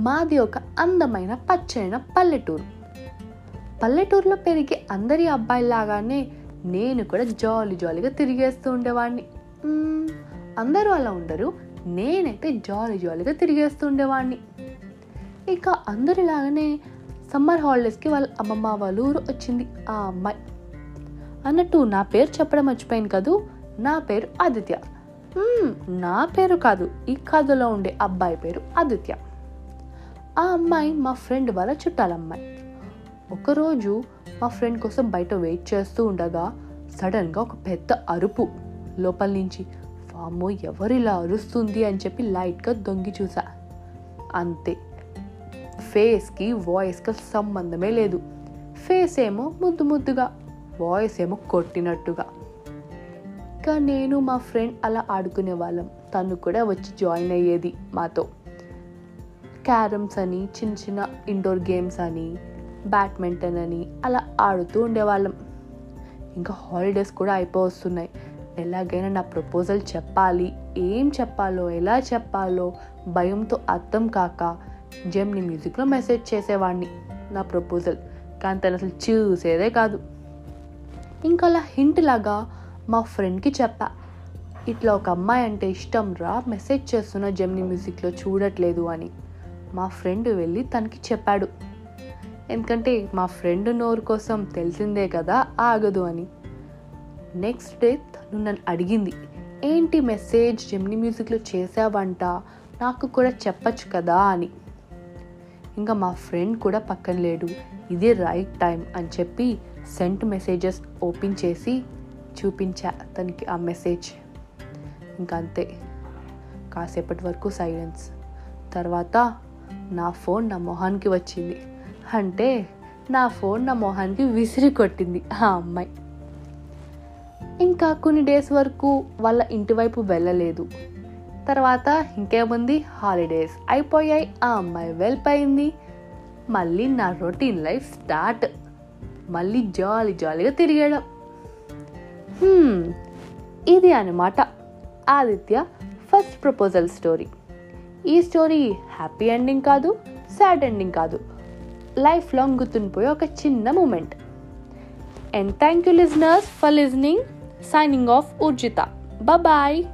మాది ఒక అందమైన పచ్చైన పల్లెటూరు. పల్లెటూరులో పెరిగే అందరి అబ్బాయిలాగానే నేను కూడా జాలీ జాలీగా తిరిగేస్తూ ఉండేవాడిని. అందరూ అలా ఉండరు నేనైతే జాలీ జాలీగా తిరిగేస్తూ ఉండేవాడిని. ఇక అందరిలాగానే సమ్మర్ హాలిడేస్కి వాళ్ళ అమ్మమ్మ వాళ్ళ ఊరు వచ్చింది ఆ అమ్మాయి. అన్నట్టు నా పేరు చెప్పడం మర్చిపోయింది కదూ? నా పేరు ఆదిత్య. నా పేరు కాదు ఈ కథలో ఉండే అబ్బాయి పేరు ఆదిత్య. ఆ అమ్మాయి మా ఫ్రెండ్ వాళ్ళ చుట్టాలమ్మాయి ఒకరోజు మా ఫ్రెండ్ కోసం బయట వెయిట్ చేస్తూ ఉండగా సడన్గా ఒక పెద్ద అరుపు లోపల నుంచి వామ్మో ఎవరిలా అరుస్తుంది? అని చెప్పి లైట్గా దొంగి చూసా. అంతే. ఫేస్కి వాయిస్కి సంబంధమే లేదు. ఫేస్ ఏమో ముద్దు ముద్దుగా వాయిస్ ఏమో కొట్టినట్టుగా. ఇంకా నేను మా ఫ్రెండ్ అలా ఆడుకునే వాళ్ళం. తను కూడా వచ్చి జాయిన్ అయ్యేది మాతో. క్యారమ్స్ అని చిన్న చిన్న ఇండోర్ గేమ్స్ అని బ్యాడ్మింటన్ అని అలా ఆడుతూ ఉండేవాళ్ళం. ఇంకా హాలిడేస్ కూడా అయిపోవస్తున్నాయి. ఎలాగైనా నా ప్రపోజల్ చెప్పాలి. ఏం చెప్పాలో ఎలా చెప్పాలో భయంతో అర్థం కాక జెమ్ని మ్యూజిక్లో మెసేజ్ చేసేవాడిని నా ప్రపోజల్. కానీ తను అసలు చూసేదే కాదు. ఇంకా అలా హింట్ లాగా మా ఫ్రెండ్కి చెప్పా. ఇట్లా ఒక అమ్మాయి అంటే ఇష్టం రా మెసేజ్ చేస్తున్న జెమ్ని మ్యూజిక్లో చూడట్లేదు అని. మా ఫ్రెండ్ వెళ్ళి తనకి చెప్పాడు. ఎందుకంటే మా ఫ్రెండ్ నోరు కోసం తెలిసిందే కదా ఆగదు అని. నెక్స్ట్ డే తను నన్ను అడిగింది ఏంటి మెసేజ్ జెమ్ని మ్యూజిక్లో చేసావంట నాకు కూడా చెప్పచ్చు కదా? అని. ఇంకా మా ఫ్రెండ్ కూడా పక్కన లేడు. ఇదే రైట్ టైం అని చెప్పి సెంట్ మెసేజెస్ ఓపెన్ చేసి చూపించా తనకి ఆ మెసేజ్. ఇంకా అంతే కాసేపటి వరకు సైలెన్స్. తర్వాత నా ఫోన్ నా మొహానికి వచ్చింది. అంటే నా ఫోన్ నా మొహానికి విసిరి కొట్టింది ఆ అమ్మాయి. ఇంకా కొన్ని డేస్ వరకు వాళ్ళ ఇంటి వైపు వెళ్ళలేదు. తర్వాత ఇంకేముంది? హాలిడేస్ అయిపోయాయి. ఆ అమ్మాయి వెళ్ళిపోయింది మళ్ళీ నా రొటీన్ లైఫ్ స్టార్ట్. మళ్ళీ జాలీ జాలీగా తిరిగేయడం. ఇది అనమాట ఆదిత్య ఫస్ట్ ప్రపోజల్ స్టోరీ. ఈ స్టోరీ హ్యాపీ ఎండింగ్ కాదు సాడ్ ఎండింగ్ కాదు. లైఫ్ లాంగ్ గుర్తుండిపోయే ఒక చిన్న moment. And thank you listeners for listening signing off Urjita bye